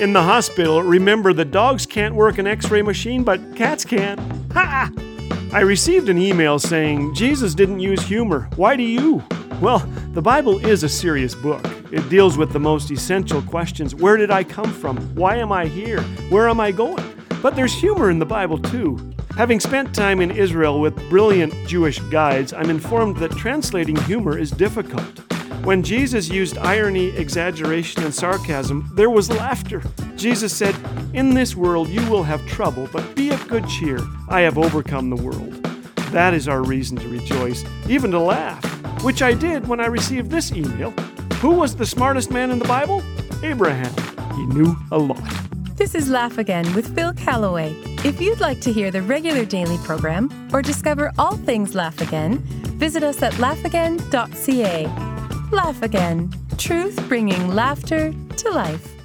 In the hospital, remember the dogs can't work an x ray machine, but cats can. Ha! I received an email saying, Jesus didn't use humor. Why do you? Well, the Bible is a serious book. It deals with the most essential questions Where did I come from? Why am I here? Where am I going? But there's humor in the Bible too. Having spent time in Israel with brilliant Jewish guides, I'm informed that translating humor is difficult. When Jesus used irony, exaggeration, and sarcasm, there was laughter. Jesus said, In this world you will have trouble, but be of good cheer. I have overcome the world. That is our reason to rejoice, even to laugh, which I did when I received this email. Who was the smartest man in the Bible? Abraham. He knew a lot. This is Laugh Again with Phil Callaway. If you'd like to hear the regular daily program or discover all things Laugh Again, visit us at laughagain.ca. Laugh Again, truth bringing laughter to life.